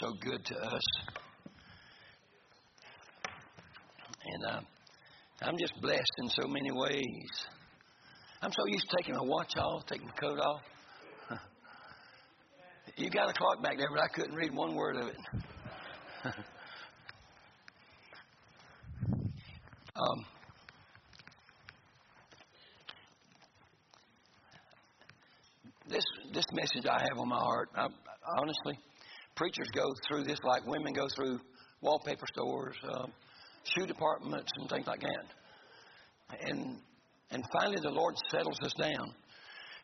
so good to us. And uh, I'm just blessed in so many ways. I'm so used to taking my watch off, taking my coat off. You got a clock back there, but I couldn't read one word of it. um, this this message I have on my heart, I, honestly, preachers go through this like women go through wallpaper stores, uh, shoe departments, and things like that. And and finally, the Lord settles us down.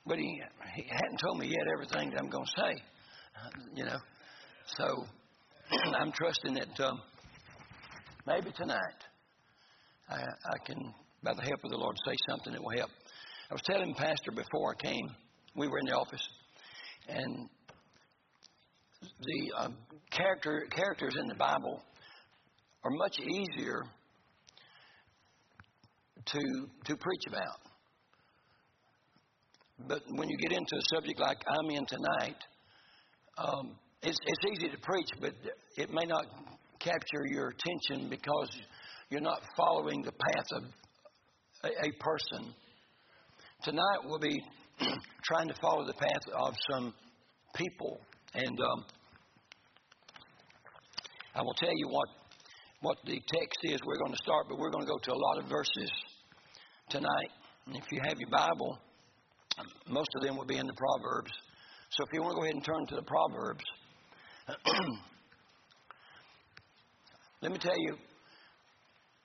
But he, he hadn't told me yet everything that I'm going to say, uh, you know. So I'm trusting that um, maybe tonight I, I can, by the help of the Lord, say something that will help. I was telling Pastor before I came, we were in the office, and the um, character characters in the Bible are much easier to to preach about. But when you get into a subject like I'm in tonight, um, it's, it's easy to preach, but it may not capture your attention because you're not following the path of a, a person. Tonight we'll be trying to follow the path of some people, and um, I will tell you what what the text is. We're going to start, but we're going to go to a lot of verses tonight. And if you have your Bible, most of them will be in the Proverbs. So if you want to go ahead and turn to the Proverbs, let me tell you.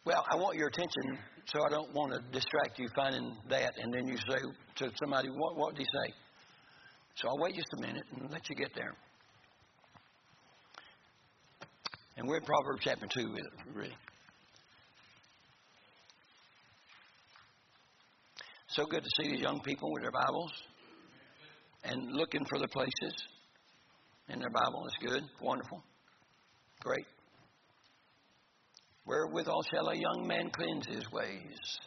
Well, I want your attention, so I don't want to distract you finding that, and then you say to somebody, "What? What did he say?" So I'll wait just a minute and let you get there. And we're in Proverbs chapter two, really. So good to see these young people with their Bibles and looking for the places in their Bible. It's good, wonderful, great. Wherewithal shall a young man cleanse his ways?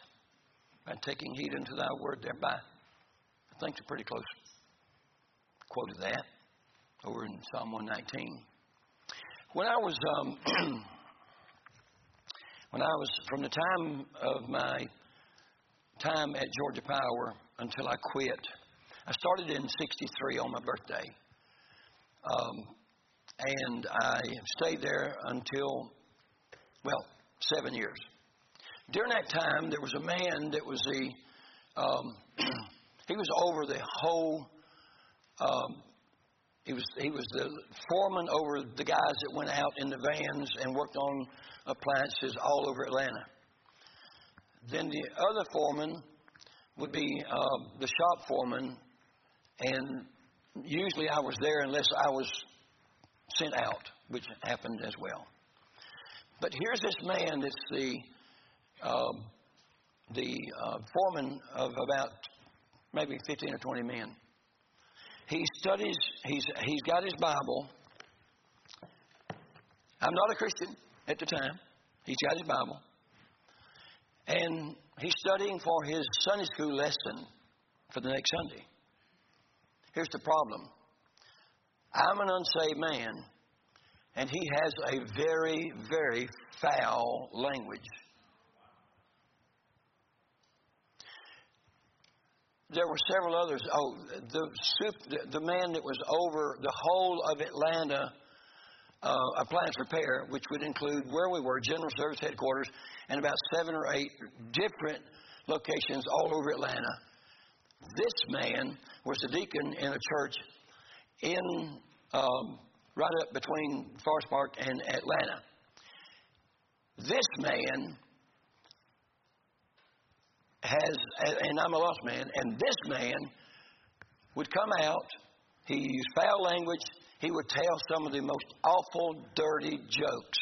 By taking heed unto thy word thereby. I think it's a pretty close quote of that over in Psalm 119. When I was, um, when I was, from the time of my time at Georgia Power until I quit. I started in 63 on my birthday. Um, and I stayed there until, well, seven years. During that time, there was a man that was the, um, he was over the whole, um, he was, he was the foreman over the guys that went out in the vans and worked on appliances all over Atlanta. Then the other foreman would be uh, the shop foreman, and usually I was there unless I was sent out, which happened as well. But here's this man that's the uh, the uh, foreman of about maybe 15 or 20 men. He studies. He's he's got his Bible. I'm not a Christian at the time. He's got his Bible. And he's studying for his Sunday school lesson for the next Sunday. Here's the problem I'm an unsaved man, and he has a very, very foul language. There were several others. Oh, the, the man that was over the whole of Atlanta uh, appliance repair, which would include where we were, General Service Headquarters, and about seven or eight different locations all over Atlanta. This man was a deacon in a church in um, right up between Forest Park and Atlanta. This man has, and I'm a lost man, and this man would come out. He used foul language he would tell some of the most awful, dirty jokes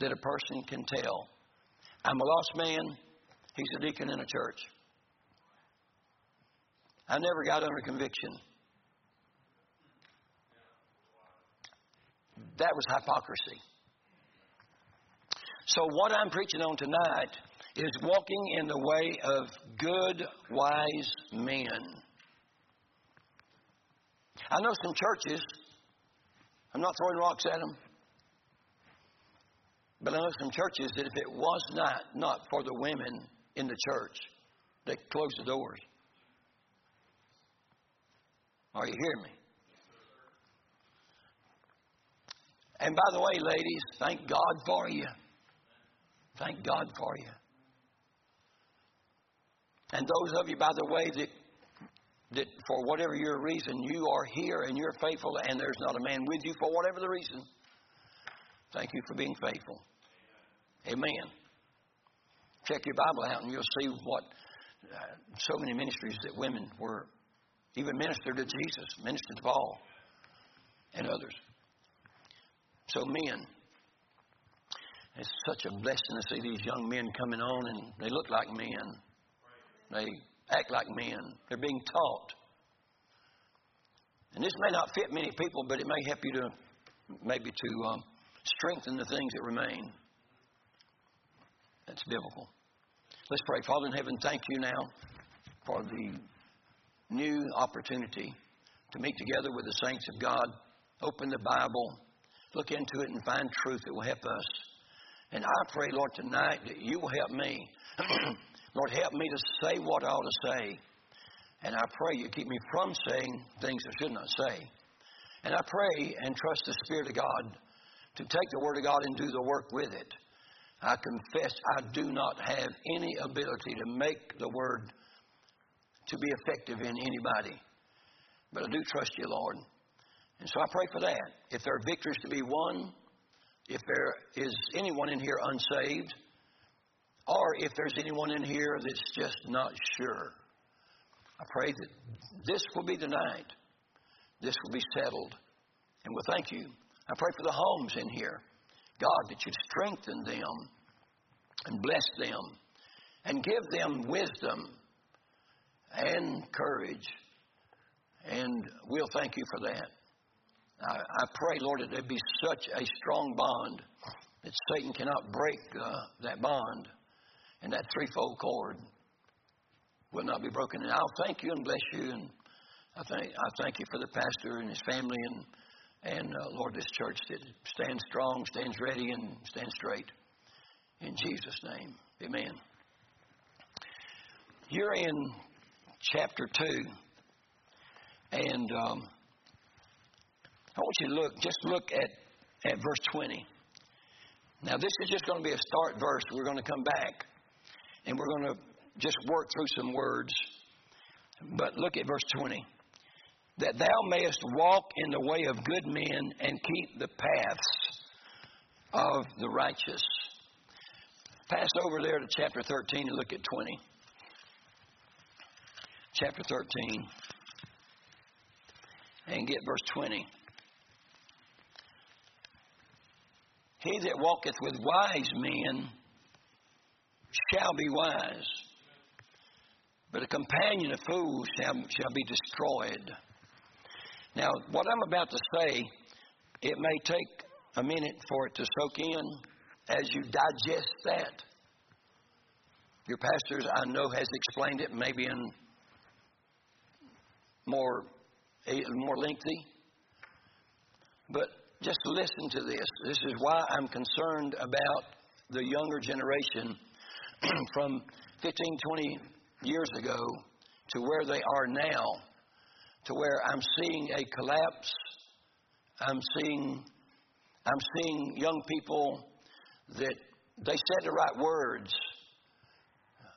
that a person can tell. I'm a lost man. He's a deacon in a church. I never got under conviction. That was hypocrisy. So, what I'm preaching on tonight is walking in the way of good, wise men. I know some churches I'm not throwing rocks at them. But I know some churches that if it was not not for the women in the church, they close the doors. Are you hearing me? And by the way, ladies, thank God for you. Thank God for you. And those of you, by the way, that that for whatever your reason you are here and you're faithful and there's not a man with you for whatever the reason, thank you for being faithful. Amen. Check your Bible out and you'll see what uh, so many ministries that women were even ministered to Jesus, ministered to Paul and others. So, men, it's such a blessing to see these young men coming on and they look like men. They act like men. They're being taught. And this may not fit many people, but it may help you to maybe to um, strengthen the things that remain. That's biblical. Let's pray. Father in heaven, thank you now for the new opportunity to meet together with the saints of God, open the Bible, look into it, and find truth that will help us. And I pray, Lord, tonight that you will help me. Lord, help me to say what I ought to say. And I pray you keep me from saying things I should not say. And I pray and trust the Spirit of God to take the Word of God and do the work with it. I confess I do not have any ability to make the Word to be effective in anybody. But I do trust you, Lord. And so I pray for that. If there are victories to be won, if there is anyone in here unsaved, or if there's anyone in here that's just not sure, I pray that this will be the night. This will be settled. And we'll thank you. I pray for the homes in here. God, that you'd strengthen them and bless them and give them wisdom and courage. And we'll thank you for that. I, I pray, Lord, that there be such a strong bond that Satan cannot break uh, that bond and that threefold cord will not be broken. And I'll thank you and bless you. And I thank, I thank you for the pastor and his family and, and uh, Lord, this church that stands strong, stands ready, and stands straight. In Jesus' name, amen. You're in chapter 2. And um, I want you to look, just look at, at verse 20. Now, this is just going to be a start verse. We're going to come back and we're going to just work through some words. But look at verse 20. That thou mayest walk in the way of good men and keep the paths of the righteous. Pass over there to chapter 13 and look at 20 chapter 13 and get verse 20. He that walketh with wise men shall be wise, but a companion of fools shall, shall be destroyed. Now, what I'm about to say, it may take a minute for it to soak in as you digest that. Your pastors, I know, has explained it maybe in more, eh, more lengthy. But just listen to this. This is why I'm concerned about the younger generation from 15, 20 years ago to where they are now, to where I'm seeing a collapse. I'm seeing, I'm seeing young people that they said the right words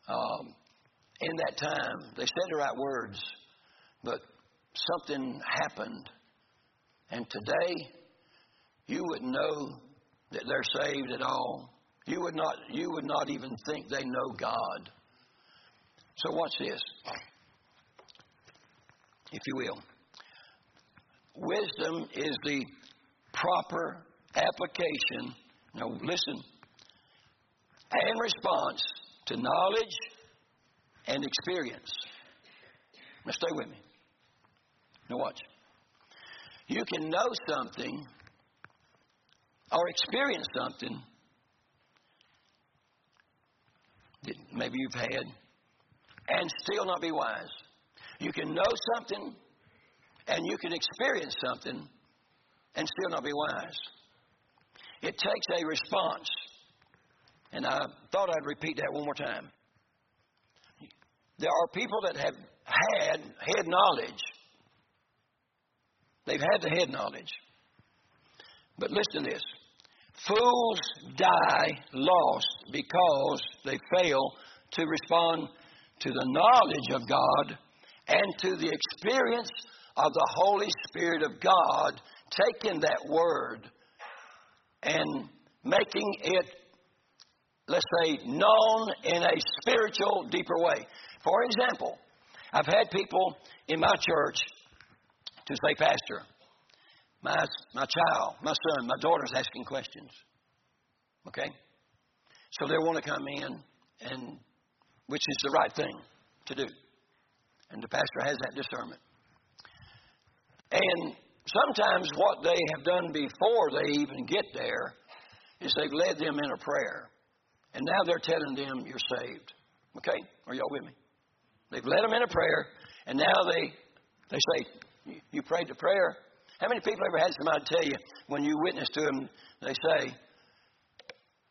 um, in that time. They said the right words, but something happened. And today, you wouldn't know that they're saved at all. You would not, you would not even think they know God. So, watch this, if you will. Wisdom is the proper application, now listen, and response to knowledge and experience. Now, stay with me. Now, watch. You can know something or experience something that maybe you've had and still not be wise. You can know something and you can experience something and still not be wise. It takes a response And I thought I'd repeat that one more time. There are people that have had head knowledge. They've had the head knowledge. But listen to this fools die lost because they fail to respond to the knowledge of God and to the experience of the Holy Spirit of God taking that word and making it, let's say, known in a spiritual, deeper way. For example, I've had people in my church to say, Pastor, my, my child, my son, my daughter's asking questions. Okay? So they want to come in, and which is the right thing to do. And the pastor has that discernment. And sometimes what they have done before they even get there is they've led them in a prayer. And now they're telling them you're saved. Okay? Are y'all with me? They've led them in a prayer, and now they they say, You prayed the prayer? How many people ever had somebody tell you when you witness to them, they say,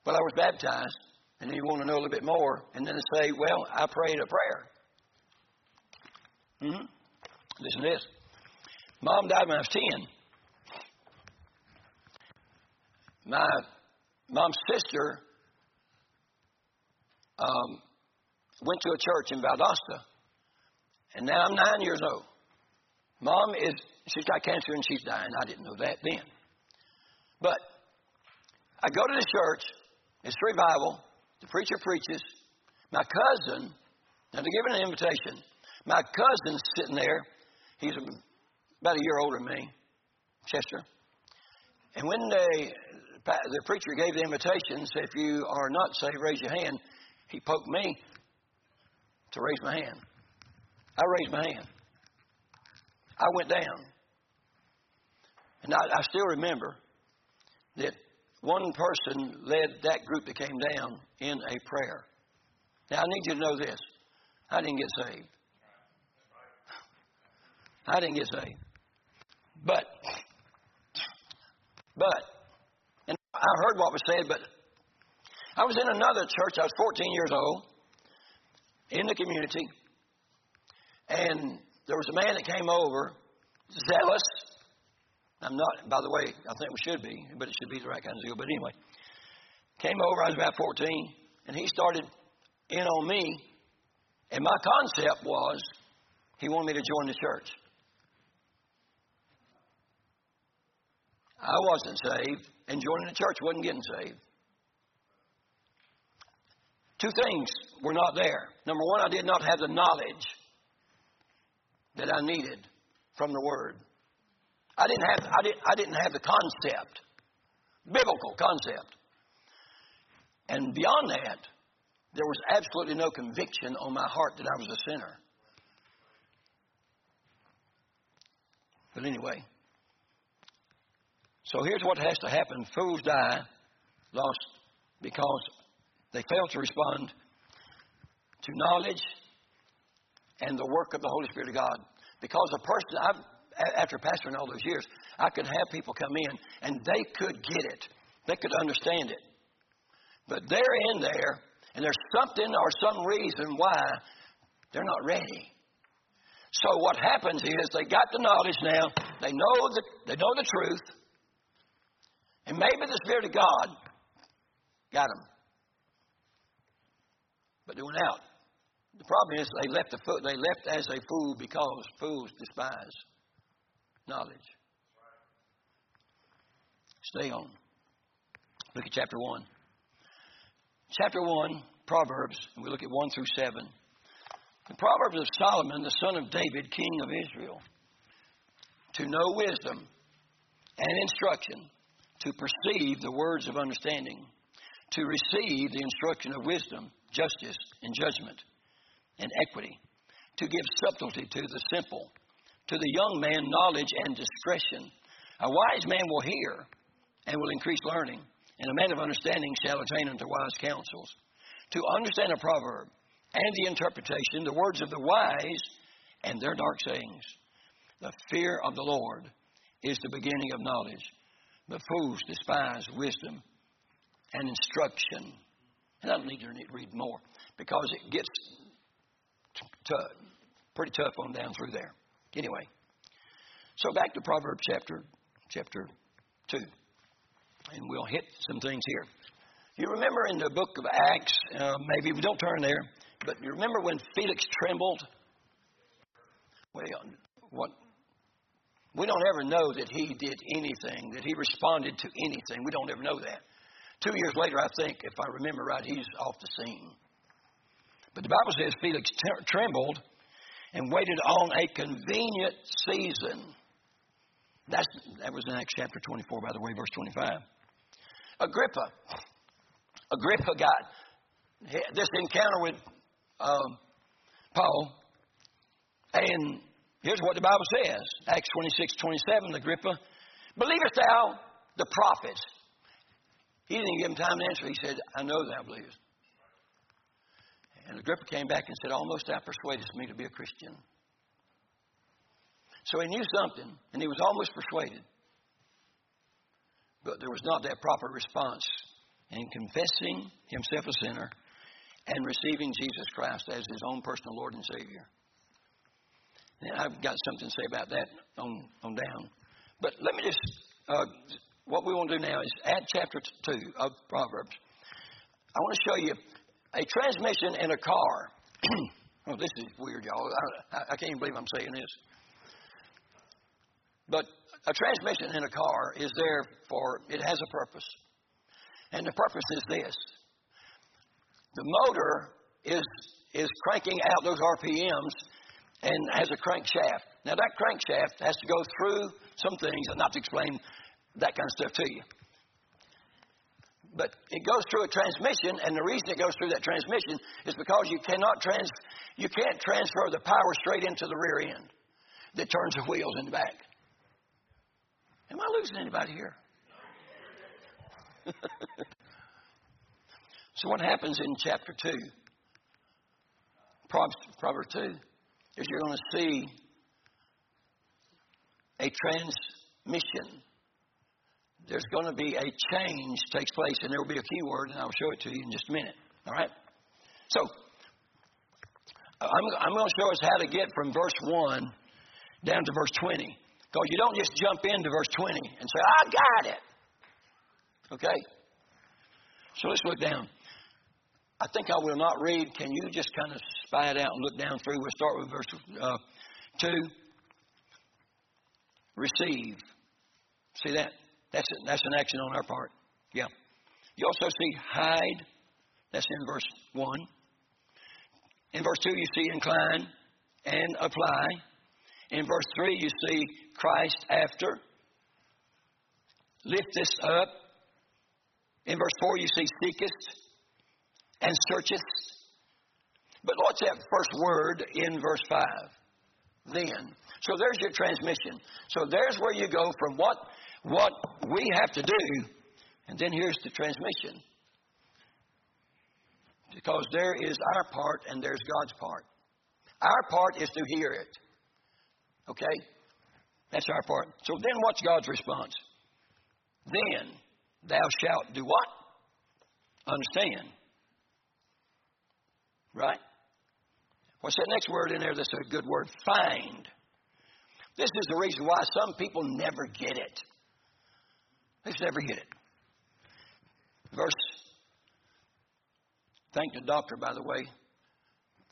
Well, I was baptized, and then you want to know a little bit more, and then they say, Well, I prayed a prayer. Mm-hmm. Listen to this. Mom died when I was 10. My mom's sister um, went to a church in Valdosta, and now I'm nine years old. Mom is, she's got cancer and she's dying. I didn't know that then. But I go to the church, it's revival, the preacher preaches. My cousin, now to give an invitation, my cousin's sitting there. He's about a year older than me, Chester. And when they, the preacher gave the invitation, said, if you are not saved, raise your hand, he poked me to raise my hand. I raised my hand. I went down. And I, I still remember that one person led that group that came down in a prayer. Now, I need you to know this I didn't get saved. I didn't get saved. But, but, and I heard what was said, but I was in another church. I was 14 years old in the community, and there was a man that came over, zealous. I'm not, by the way, I think we should be, but it should be the right kind of zeal. But anyway, came over, I was about 14, and he started in on me, and my concept was he wanted me to join the church. I wasn't saved, and joining the church wasn't getting saved. Two things were not there. Number one, I did not have the knowledge that I needed from the Word. I didn't have, I didn't, I didn't have the concept, biblical concept. And beyond that, there was absolutely no conviction on my heart that I was a sinner. But anyway, so here's what has to happen fools die lost because they fail to respond to knowledge and the work of the Holy Spirit of God. Because a person, I've, after pastoring all those years, I could have people come in and they could get it, they could understand it. But they're in there, and there's something or some reason why they're not ready. So what happens is they got the knowledge now, they know the, they know the truth, and maybe the Spirit of God got them. But they went out. The problem is they left the foot they left as a fool because fools despise knowledge. Stay on. Look at chapter one. Chapter one, Proverbs, and we look at one through seven. The Proverbs of Solomon, the son of David, king of Israel, to know wisdom and instruction to perceive the words of understanding, to receive the instruction of wisdom, justice, and judgment, and equity, to give subtlety to the simple, to the young man knowledge and discretion. A wise man will hear and will increase learning, and a man of understanding shall attain unto wise counsels. To understand a proverb and the interpretation, the words of the wise and their dark sayings. The fear of the Lord is the beginning of knowledge, but fools despise wisdom and instruction. And I don't need to read more because it gets t- t- pretty tough on down through there. Anyway, so back to Proverbs chapter chapter two, and we'll hit some things here. You remember in the book of Acts, uh, maybe we don't turn there, but you remember when Felix trembled? Well, what? We don't ever know that he did anything, that he responded to anything. We don't ever know that. Two years later, I think, if I remember right, he's off the scene. But the Bible says Felix t- trembled and waited on a convenient season. That's, that was in Acts chapter 24, by the way, verse 25. Agrippa. Agrippa got this encounter with um, Paul. And here's what the Bible says Acts 26, 27. Agrippa, believest thou the prophets? He didn't give him time to answer. He said, I know thou believest. And Agrippa came back and said, Almost thou persuadest me to be a Christian. So he knew something, and he was almost persuaded. But there was not that proper response in confessing himself a sinner and receiving Jesus Christ as his own personal Lord and Savior. I've got something to say about that on, on down. But let me just, uh, what we want to do now is add chapter 2 of Proverbs. I want to show you a transmission in a car. oh, this is weird, y'all. I, I can't even believe I'm saying this. But a transmission in a car is there for, it has a purpose. And the purpose is this the motor is, is cranking out those RPMs and has a crankshaft. Now, that crankshaft has to go through some things, and not to explain that kind of stuff to you. But it goes through a transmission, and the reason it goes through that transmission is because you cannot trans, you can't transfer the power straight into the rear end that turns the wheels in the back. Am I losing anybody here? so what happens in chapter two, Proverbs two, is you're going to see a transmission. There's going to be a change takes place, and there will be a key word, and I'll show it to you in just a minute. All right? So, I'm, I'm going to show us how to get from verse 1 down to verse 20. Because you don't just jump into verse 20 and say, I got it. Okay? So let's look down. I think I will not read. Can you just kind of spy it out and look down through? We'll start with verse uh, 2. Receive. See that? That's, that's an action on our part. Yeah. You also see hide. That's in verse 1. In verse 2, you see incline and apply. In verse 3, you see criest after. Lift this up. In verse 4, you see seekest and searchest. But what's that first word in verse 5? Then. So there's your transmission. So there's where you go from what, what we have to do, and then here's the transmission. Because there is our part and there's God's part. Our part is to hear it. Okay? That's our part. So then what's God's response? Then thou shalt do what? Understand. Right? What's that next word in there that's a good word? Find. This is the reason why some people never get it. They just never get it. Verse, thank the doctor, by the way,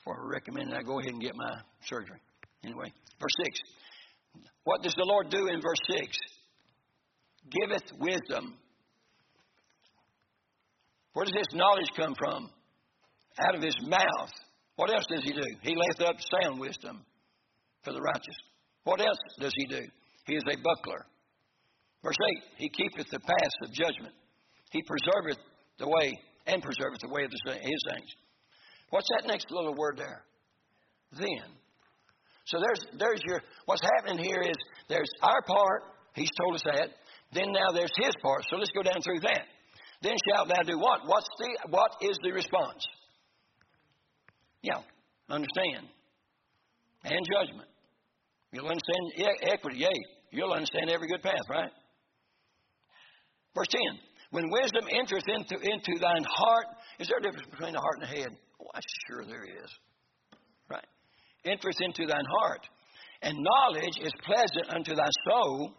for recommending I go ahead and get my surgery. Anyway, verse 6. What does the Lord do in verse 6? Giveth wisdom. Where does this knowledge come from? Out of his mouth. What else does he do? He layeth up sound wisdom for the righteous. What else does he do? He is a buckler. Verse 8, he keepeth the paths of judgment. He preserveth the way and preserveth the way of his saints. What's that next little word there? Then. So there's, there's your, what's happening here is there's our part, he's told us that. Then now there's his part. So let's go down through that. Then shalt thou do what? What's the, what is the response? Yeah, understand. And judgment. You'll understand equity, yea. You'll understand every good path, right? Verse 10 When wisdom entereth into, into thine heart, is there a difference between the heart and the head? Oh, I'm sure there is. Right? Entereth into thine heart. And knowledge is pleasant unto thy soul.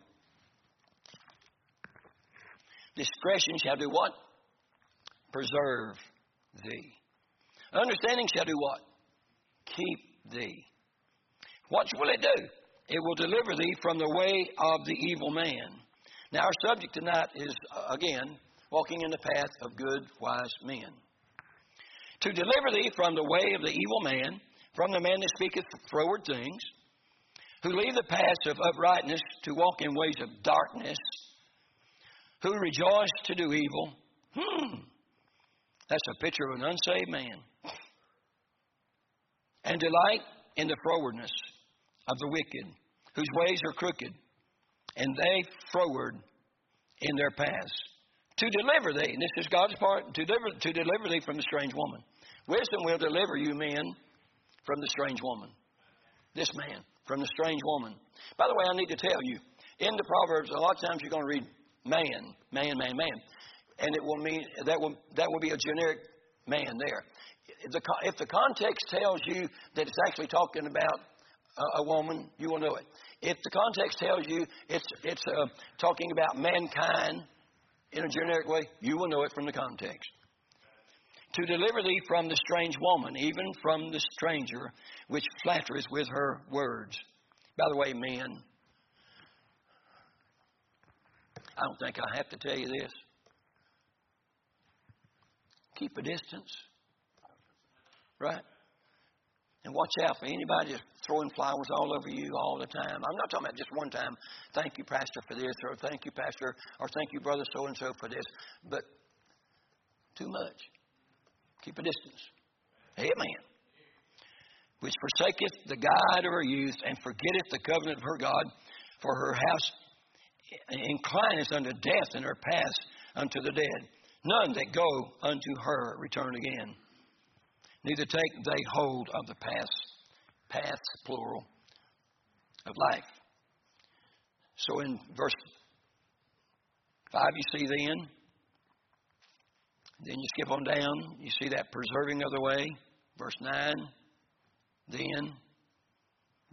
Discretion shall do what? Preserve thee. Understanding shall do what? Keep thee. What will it do? It will deliver thee from the way of the evil man. Now, our subject tonight is, uh, again, walking in the path of good, wise men. To deliver thee from the way of the evil man, from the man that speaketh froward things, who leave the paths of uprightness to walk in ways of darkness, who rejoice to do evil. Hmm. That's a picture of an unsaved man. And delight in the frowardness of the wicked, whose ways are crooked, and they froward in their paths. To deliver thee, and this is God's part, to deliver, to deliver thee from the strange woman. Wisdom will deliver you, men, from the strange woman. This man, from the strange woman. By the way, I need to tell you, in the Proverbs, a lot of times you're going to read man, man, man, man. And it will mean that will that will be a generic man there. If the, if the context tells you that it's actually talking about a, a woman, you will know it. If the context tells you it's it's uh, talking about mankind in a generic way, you will know it from the context. To deliver thee from the strange woman, even from the stranger, which flattereth with her words. By the way, men, I don't think I have to tell you this. Keep a distance. Right? And watch out for anybody throwing flowers all over you all the time. I'm not talking about just one time, thank you, Pastor, for this, or thank you, Pastor, or thank you, Brother so and so, for this. But too much. Keep a distance. Amen. Which forsaketh the guide of her youth, and forgetteth the covenant of her God, for her house inclineth unto death, and her paths unto the dead. None that go unto her return again. Neither take they hold of the paths, paths plural, of life. So in verse 5, you see then, then you skip on down, you see that preserving of the way. Verse 9, then,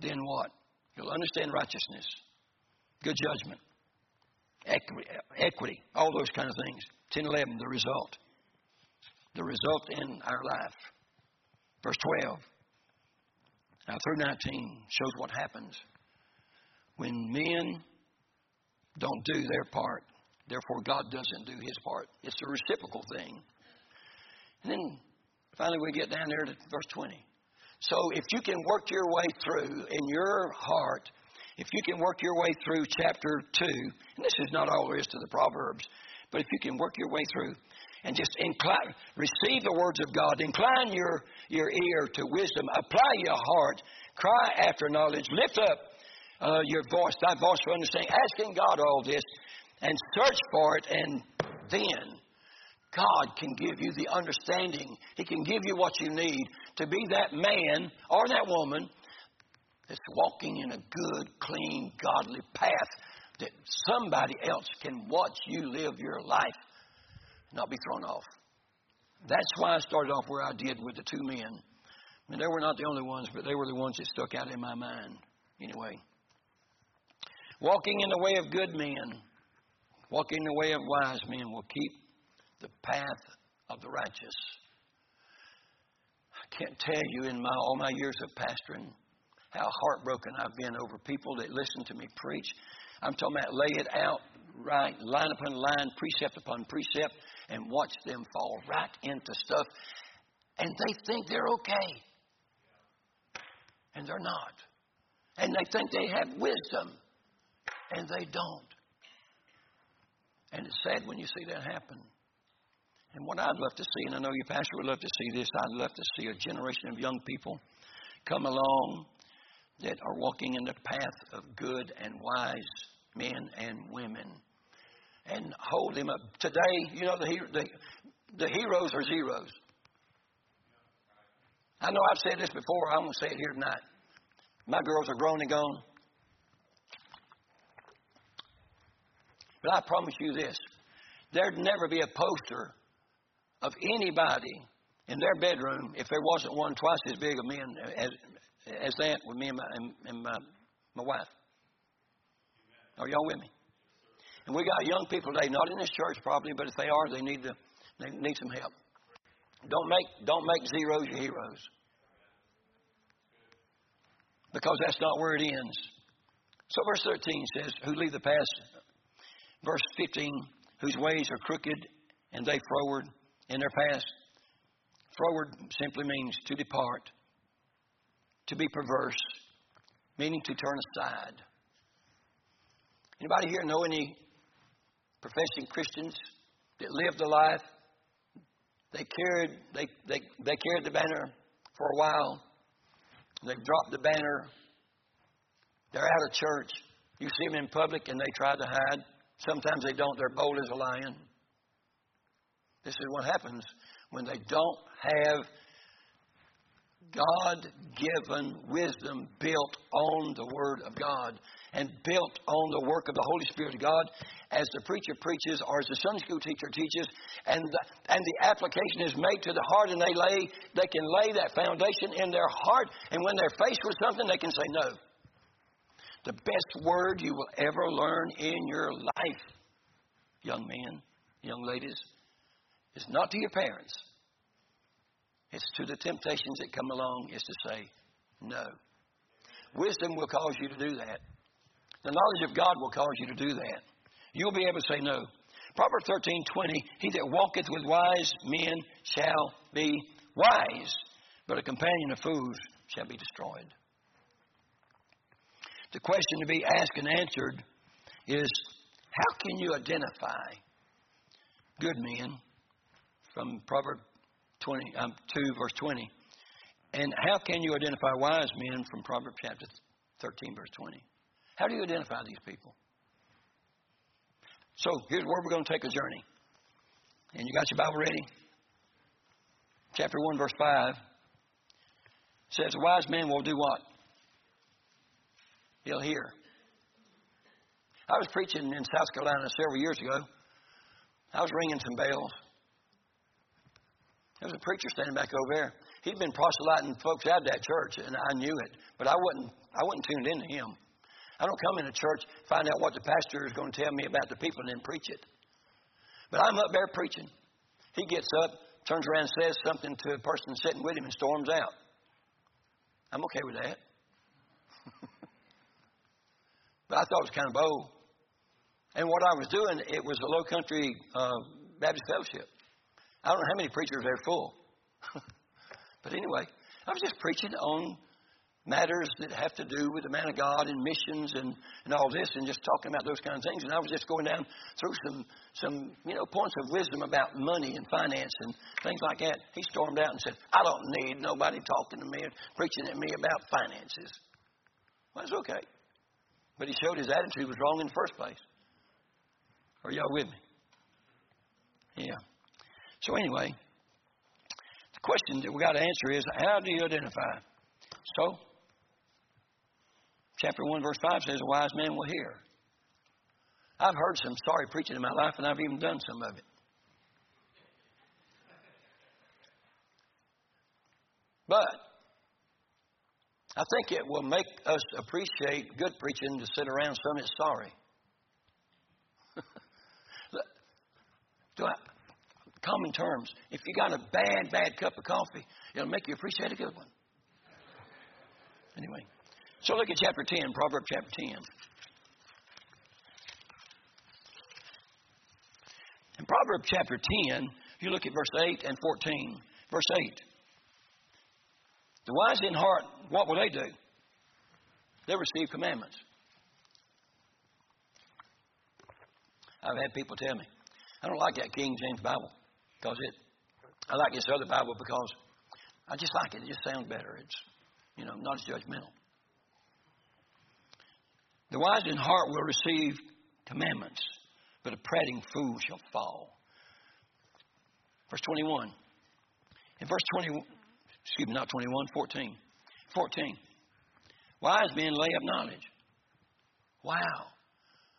then what? You'll understand righteousness, good judgment, equity, equity all those kind of things. 10, 11, the result. The result in our life. Verse 12. Now, through 19 shows what happens when men don't do their part. Therefore, God doesn't do his part. It's a reciprocal thing. And then finally, we get down there to verse 20. So, if you can work your way through in your heart, if you can work your way through chapter 2, and this is not all there is to the Proverbs, but if you can work your way through and just incline, receive the words of God, incline your, your ear to wisdom, apply your heart, cry after knowledge, lift up uh, your voice, thy voice for understanding, asking God all this, and search for it, and then God can give you the understanding. He can give you what you need to be that man or that woman that's walking in a good, clean, godly path that somebody else can watch you live your life not be thrown off. That's why I started off where I did with the two men. I mean, they were not the only ones, but they were the ones that stuck out in my mind. Anyway, walking in the way of good men, walking in the way of wise men will keep the path of the righteous. I can't tell you in my, all my years of pastoring how heartbroken I've been over people that listen to me preach. I'm talking about lay it out right, line upon line, precept upon precept, and watch them fall right into stuff. And they think they're okay. And they're not. And they think they have wisdom. And they don't. And it's sad when you see that happen. And what I'd love to see, and I know your pastor would love to see this, I'd love to see a generation of young people come along that are walking in the path of good and wise men and women and hold them up. Today, you know, the, the, the heroes are zeros. I know I've said this before. I'm going to say it here tonight. My girls are grown and gone. But I promise you this there'd never be a poster of anybody in their bedroom if there wasn't one twice as big of men as, as that with me and my, and, and my, my wife. Are y'all with me? And we got young people today, not in this church probably, but if they are, they need to they need some help. Don't make don't make zeros your heroes. Because that's not where it ends. So verse 13 says, Who leave the past. Verse 15, whose ways are crooked and they froward in their past. Froward simply means to depart, to be perverse, meaning to turn aside. Anybody here know any professing Christians that lived a life? They carried they, they, they carried the banner for a while. They've dropped the banner. They're out of church. You see them in public and they try to hide. Sometimes they don't. They're bold as a lion. This is what happens when they don't have God given wisdom built on the Word of God and built on the work of the Holy Spirit of God as the preacher preaches or as the Sunday school teacher teaches and the, and the application is made to the heart and they lay they can lay that foundation in their heart and when they're faced with something they can say no. The best word you will ever learn in your life, young men, young ladies, is not to your parents. It's to the temptations that come along, is to say no. Wisdom will cause you to do that. The knowledge of God will cause you to do that. You'll be able to say no. Proverbs 13, 20, he that walketh with wise men shall be wise, but a companion of fools shall be destroyed. The question to be asked and answered is how can you identify good men from Proverbs 20, um, 2, verse 20? And how can you identify wise men from Proverbs chapter 13, verse 20? How do you identify these people? So here's where we're going to take a journey. And you got your Bible ready? Chapter 1, verse 5 says, A wise man will do what? He'll hear. I was preaching in South Carolina several years ago. I was ringing some bells. There was a preacher standing back over there. He'd been proselyting folks out of that church, and I knew it, but I wasn't. I wasn't tuned into him. I don't come into church, find out what the pastor is going to tell me about the people, and then preach it. But I'm up there preaching. He gets up, turns around, says something to a person sitting with him, and storms out. I'm okay with that. but I thought it was kind of bold. And what I was doing, it was a low country uh, Baptist fellowship. I don't know how many preachers they're full. but anyway, I was just preaching on matters that have to do with the man of God and missions and, and all this and just talking about those kind of things. And I was just going down through some, some, you know, points of wisdom about money and finance and things like that. He stormed out and said, I don't need nobody talking to me and preaching at me about finances. Well, that's okay. But he showed his attitude was wrong in the first place. Are y'all with me? Yeah. So anyway, the question that we got to answer is how do you identify? So, chapter 1, verse 5 says, A wise man will hear. I've heard some sorry preaching in my life, and I've even done some of it. But I think it will make us appreciate good preaching to sit around some that's sorry. Do I, common terms, if you got a bad, bad cup of coffee, it'll make you appreciate a good one. Anyway, so look at chapter 10, Proverbs chapter 10. In Proverbs chapter 10, you look at verse 8 and 14. Verse 8. The wise in heart, what will they do? They receive commandments. I've had people tell me, I don't like that King James Bible because it, I like this other Bible because I just like it. It just sounds better. It's, you know, not as judgmental. The wise in heart will receive commandments, but a prating fool shall fall. Verse 21. In verse 20, excuse me, not 21, 14. 14. Wise men lay up knowledge. Wow.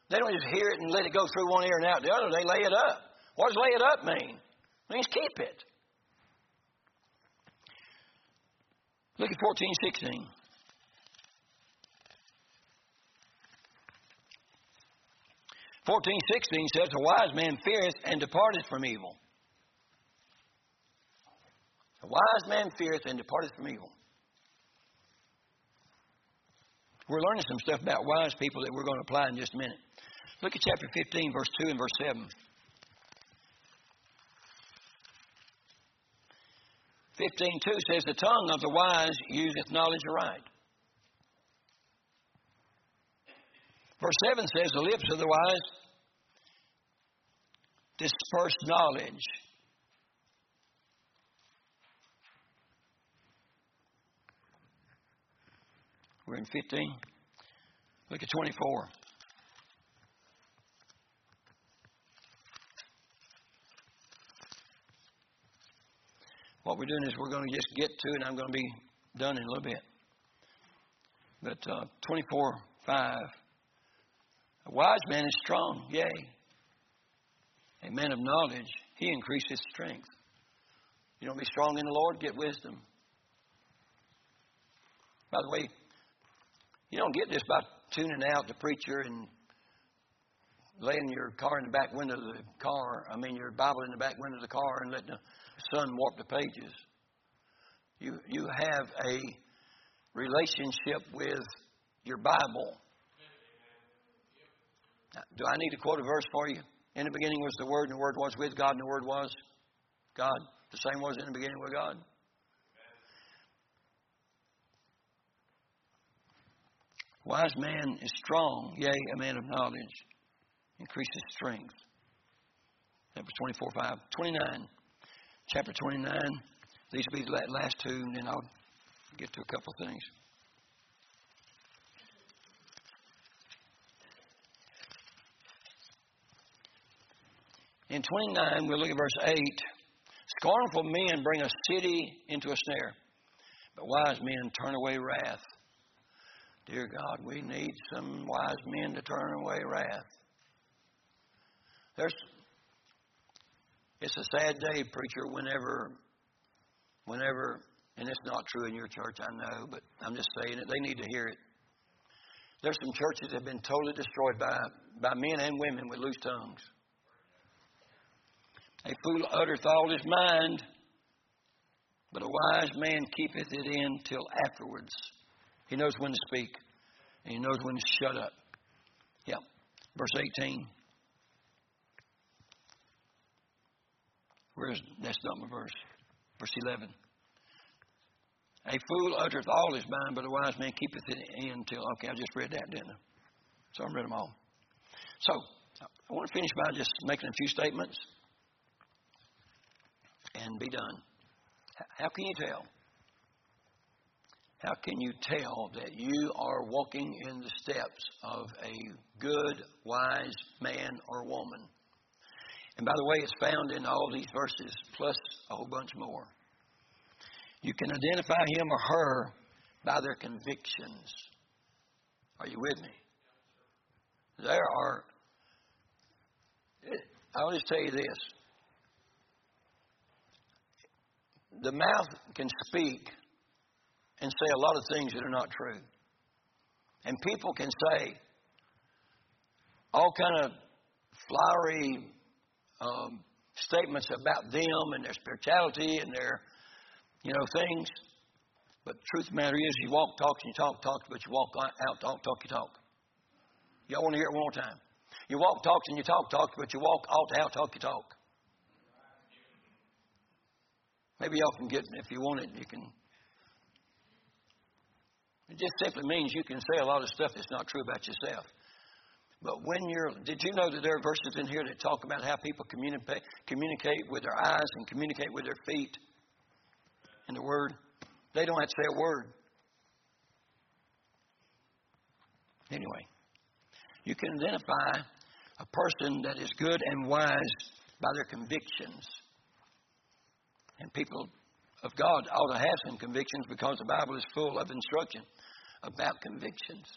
They don't just hear it and let it go through one ear and out the other. They lay it up. What does lay it up mean? Means keep it. Look at 14, 16. Fourteen sixteen says, A wise man feareth and departeth from evil. A wise man feareth and departeth from evil. We're learning some stuff about wise people that we're going to apply in just a minute. Look at chapter 15, verse 2 and verse 7. 15.2 says, The tongue of the wise useth knowledge aright. Verse 7 says, The lips of the wise disperse knowledge. We're in 15. Look at 24. What we're doing is we're going to just get to it, I'm going to be done in a little bit. But uh, 24 5. A wise man is strong, yea. A man of knowledge, he increases strength. You don't be strong in the Lord, get wisdom. By the way, you don't get this by tuning out the preacher and laying your car in the back window of the car, I mean your Bible in the back window of the car and letting the sun warp the pages. You, you have a relationship with your Bible. Do I need to quote a verse for you? In the beginning was the Word, and the Word was with God, and the Word was God. The same was in the beginning with God. Wise man is strong, yea, a man of knowledge increases strength. That was 24 5. 29. Chapter 29. These will be the last two, and then I'll get to a couple things. In 29, we'll look at verse 8. Scornful men bring a city into a snare, but wise men turn away wrath. Dear God, we need some wise men to turn away wrath. There's, it's a sad day, preacher, whenever, whenever, and it's not true in your church, I know, but I'm just saying it. They need to hear it. There's some churches that have been totally destroyed by, by men and women with loose tongues. A fool uttereth all his mind, but a wise man keepeth it in till afterwards. He knows when to speak, and he knows when to shut up. Yeah. Verse 18. Where's that's not my verse. Verse 11. A fool uttereth all his mind, but a wise man keepeth it in till. Okay, I just read that, didn't I? So I read them all. So I want to finish by just making a few statements and be done. How can you tell? How can you tell that you are walking in the steps of a good, wise man or woman? And by the way, it's found in all these verses, plus a whole bunch more. You can identify him or her by their convictions. Are you with me? There are, I'll just tell you this. The mouth can speak and say a lot of things that are not true. And people can say all kind of flowery um, statements about them and their spirituality and their, you know, things. But the truth of the matter is, you walk, talk, and you talk, talk, but you walk out, talk, talk, you talk. Y'all want to hear it one more time? You walk, talk, and you talk, talk, but you walk out, out, talk, you talk. Maybe y'all can get, if you want it, you can it just simply means you can say a lot of stuff that's not true about yourself. But when you're, did you know that there are verses in here that talk about how people communicate, communicate with their eyes and communicate with their feet in the Word? They don't have to say a word. Anyway, you can identify a person that is good and wise by their convictions. And people of God ought to have some convictions because the Bible is full of instruction about convictions.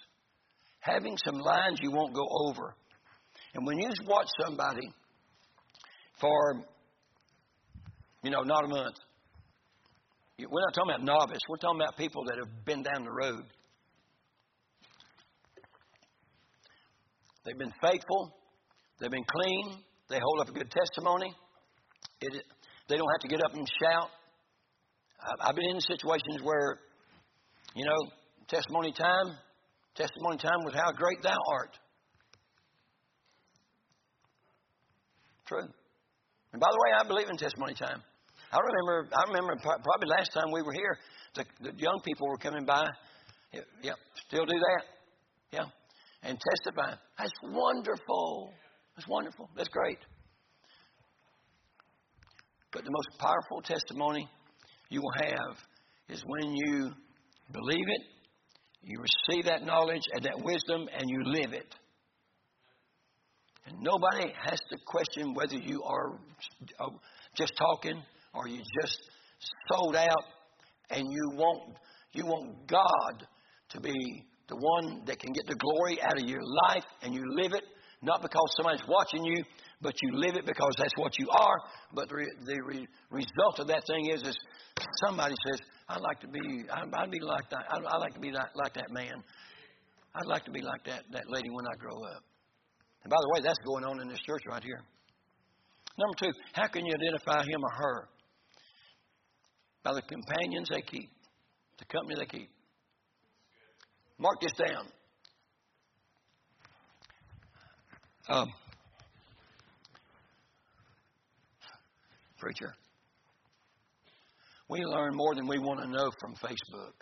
Having some lines you won't go over. And when you watch somebody, for, you know, not a month. We're not talking about novice. We're talking about people that have been down the road. They've been faithful. They've been clean. They hold up a good testimony. It, they don't have to get up and shout. I've been in situations where, you know, testimony time, testimony time was how great thou art. True. And by the way, I believe in testimony time. I remember, I remember probably last time we were here, the, the young people were coming by. Yeah, yeah, still do that. Yeah, and testify. That's wonderful. That's wonderful. That's great. But the most powerful testimony you will have is when you believe it, you receive that knowledge and that wisdom, and you live it. And nobody has to question whether you are uh, just talking or you just sold out and you want you want God to be the one that can get the glory out of your life and you live it not because somebody's watching you but you live it because that's what you are but the, the re- result of that thing is is somebody says I'd like to be I'd, I'd be like that I'd, I'd like to be like, like that man I'd like to be like that that lady when I grow up and by the way, that's going on in this church right here. Number two, how can you identify him or her? By the companions they keep, the company they keep. Mark this down. Um, preacher, we learn more than we want to know from Facebook.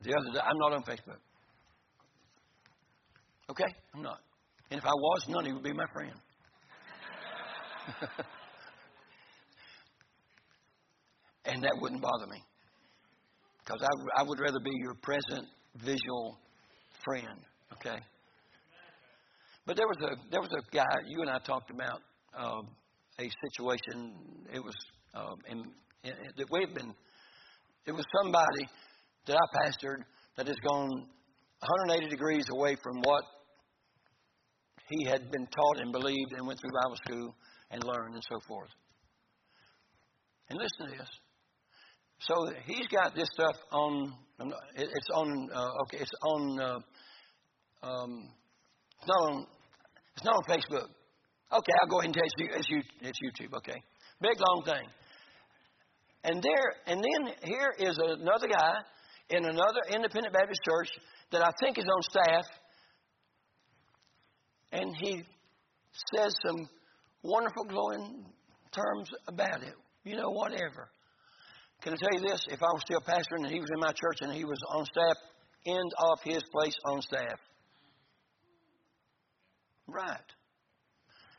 The other day, I'm not on Facebook. Okay? I'm not. And if I was, none of you would be my friend. and that wouldn't bother me. Because I, I would rather be your present visual Okay? But there was a there was a guy you and I talked about um, a situation. It was um, in, in, that we've been. It was somebody that I pastored that has gone 180 degrees away from what he had been taught and believed and went through Bible school and learned and so forth. And listen to this. So he's got this stuff on. It's on. Uh, okay, it's on. Uh, um, it's not on. It's not on Facebook. Okay, I'll go ahead and tell you. It's, it's YouTube. Okay, big long thing. And there, and then here is another guy in another independent Baptist church that I think is on staff, and he says some wonderful, glowing terms about it. You know, whatever. Can I tell you this? If I was still pastoring and he was in my church and he was on staff, end of his place on staff. Right.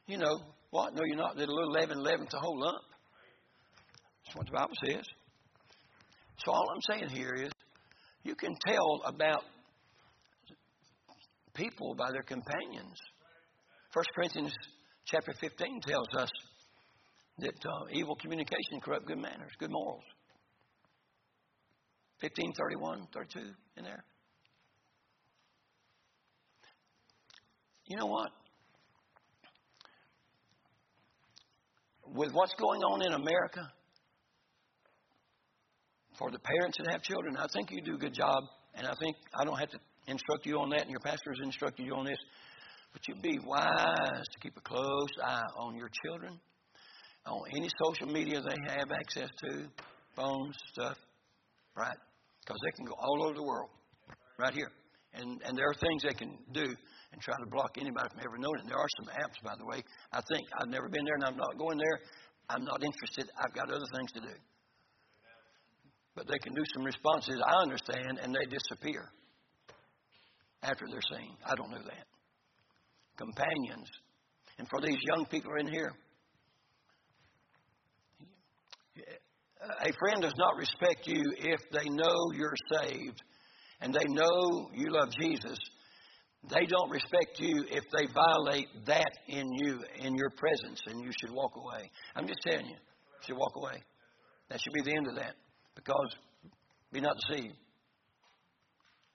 You know, what? No, you're not. That a little leaven leaven's a whole lump. That's what the Bible says. So all I'm saying here is you can tell about people by their companions. 1 Corinthians chapter 15 tells us that uh, evil communication corrupt good manners, good morals. 15, 31, 32 in there. You know what? With what's going on in America, for the parents that have children, I think you do a good job, and I think I don't have to instruct you on that, and your pastor has instructed you on this. But you be wise to keep a close eye on your children, on any social media they have access to, phones, stuff, right? Because they can go all over the world, right here. And, and there are things they can do and try to block anybody from ever knowing. There are some apps, by the way. I think I've never been there and I'm not going there. I'm not interested. I've got other things to do. But they can do some responses, I understand, and they disappear after they're seen. I don't know that. Companions. And for these young people in here, a friend does not respect you if they know you're saved and they know you love Jesus. They don't respect you if they violate that in you, in your presence, and you should walk away. I'm just telling you, you should walk away. That should be the end of that because be not deceived.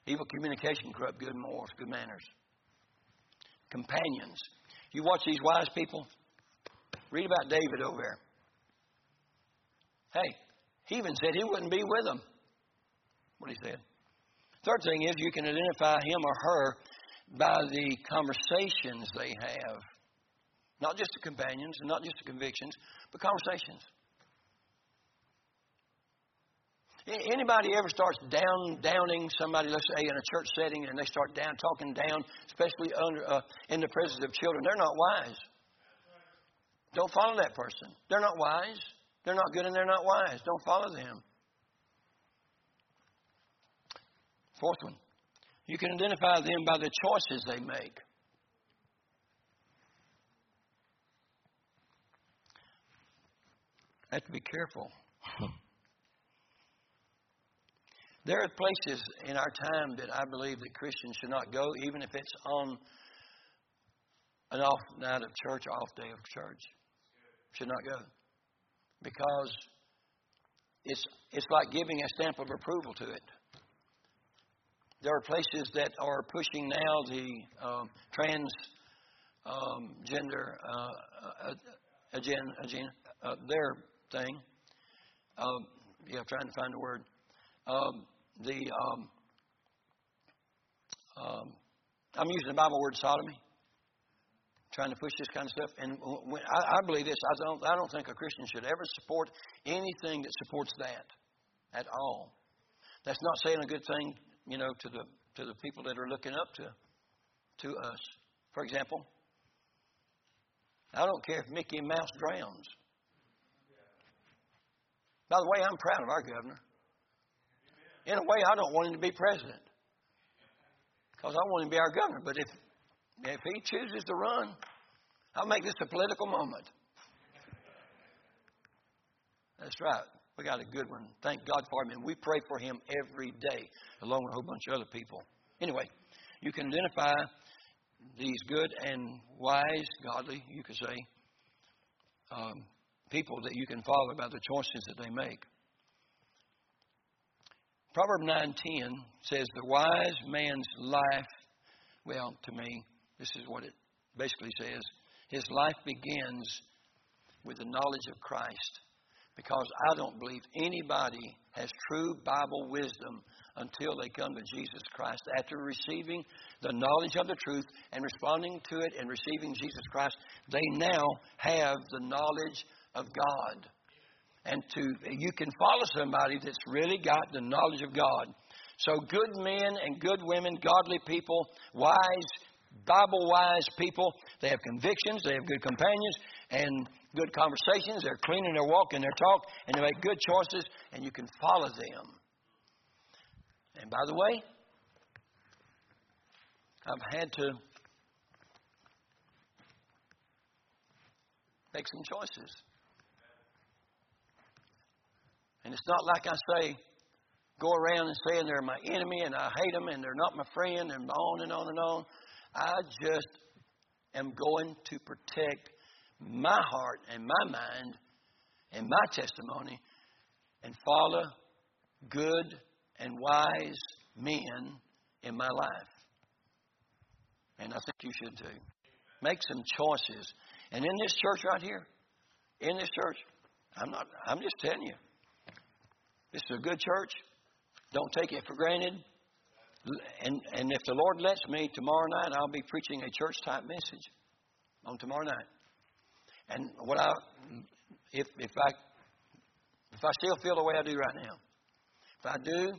Evil communication corrupt good morals, good manners. Companions. You watch these wise people. Read about David over there. Hey, he even said he wouldn't be with them. What he said. Third thing is you can identify him or her by the conversations they have. Not just the companions and not just the convictions, but conversations. Anybody ever starts down downing somebody, let's say in a church setting, and they start down talking down, especially under uh, in the presence of children, they're not wise. Don't follow that person. They're not wise. They're not good and they're not wise. Don't follow them. Fourth one, you can identify them by the choices they make. Have to be careful. There are places in our time that I believe that Christians should not go, even if it's on an off night of church, off day of church. Should not go. Because it's, it's like giving a stamp of approval to it. There are places that are pushing now the um, trans um, uh, uh, agenda, agenda uh, their thing. Um, yeah, trying to find the word. Um, the um, um, I'm using the Bible word sodomy, trying to push this kind of stuff. And when, I, I believe this. I don't. I don't think a Christian should ever support anything that supports that at all. That's not saying a good thing, you know, to the to the people that are looking up to to us. For example, I don't care if Mickey Mouse drowns. By the way, I'm proud of our governor. In a way, I don't want him to be president because I want him to be our governor. But if if he chooses to run, I'll make this a political moment. That's right. We got a good one. Thank God for him. And we pray for him every day, along with a whole bunch of other people. Anyway, you can identify these good and wise, godly, you could say, um, people that you can follow by the choices that they make. Proverb 9:10 says the wise man's life well to me this is what it basically says his life begins with the knowledge of Christ because I don't believe anybody has true Bible wisdom until they come to Jesus Christ. After receiving the knowledge of the truth and responding to it and receiving Jesus Christ, they now have the knowledge of God and to you can follow somebody that's really got the knowledge of God. So good men and good women, godly people, wise, Bible wise people, they have convictions, they have good companions and good conversations, they're clean in their walk and their talk, and they make good choices, and you can follow them. And by the way, I've had to make some choices. And it's not like I say, go around and saying they're my enemy and I hate them and they're not my friend and on and on and on. I just am going to protect my heart and my mind and my testimony and follow good and wise men in my life. And I think you should too. Make some choices. And in this church right here, in this church, I'm not I'm just telling you, this is a good church. Don't take it for granted. And, and if the Lord lets me, tomorrow night I'll be preaching a church type message on tomorrow night. And what I, if, if I, if I still feel the way I do right now, if I do,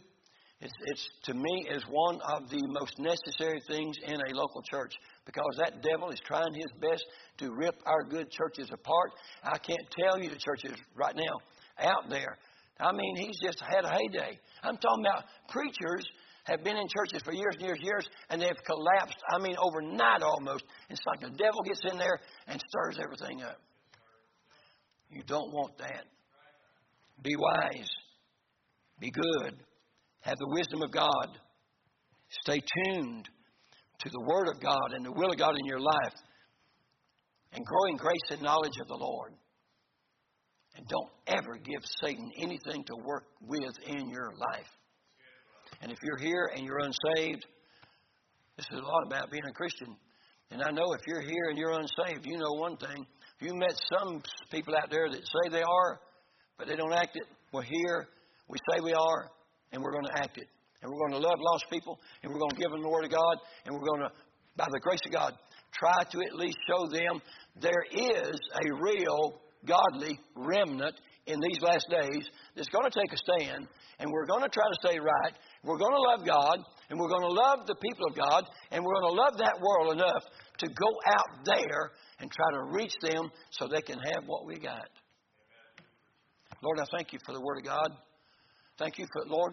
it's, it's to me is one of the most necessary things in a local church because that devil is trying his best to rip our good churches apart. I can't tell you the churches right now out there I mean, he's just had a heyday. I'm talking about preachers have been in churches for years and years and years, and they've collapsed, I mean, overnight almost. It's like the devil gets in there and stirs everything up. You don't want that. Be wise. Be good. Have the wisdom of God. Stay tuned to the Word of God and the will of God in your life. And grow in grace and knowledge of the Lord. And don't ever give Satan anything to work with in your life. And if you're here and you're unsaved, this is a lot about being a Christian. And I know if you're here and you're unsaved, you know one thing. If you met some people out there that say they are, but they don't act it, we're here, we say we are, and we're going to act it. And we're going to love lost people, and we're going to give them the Word of God, and we're going to, by the grace of God, try to at least show them there is a real godly remnant in these last days that's going to take a stand, and we're going to try to stay right. We're going to love God, and we're going to love the people of God, and we're going to love that world enough to go out there and try to reach them so they can have what we got. Lord, I thank you for the Word of God. Thank you for, Lord,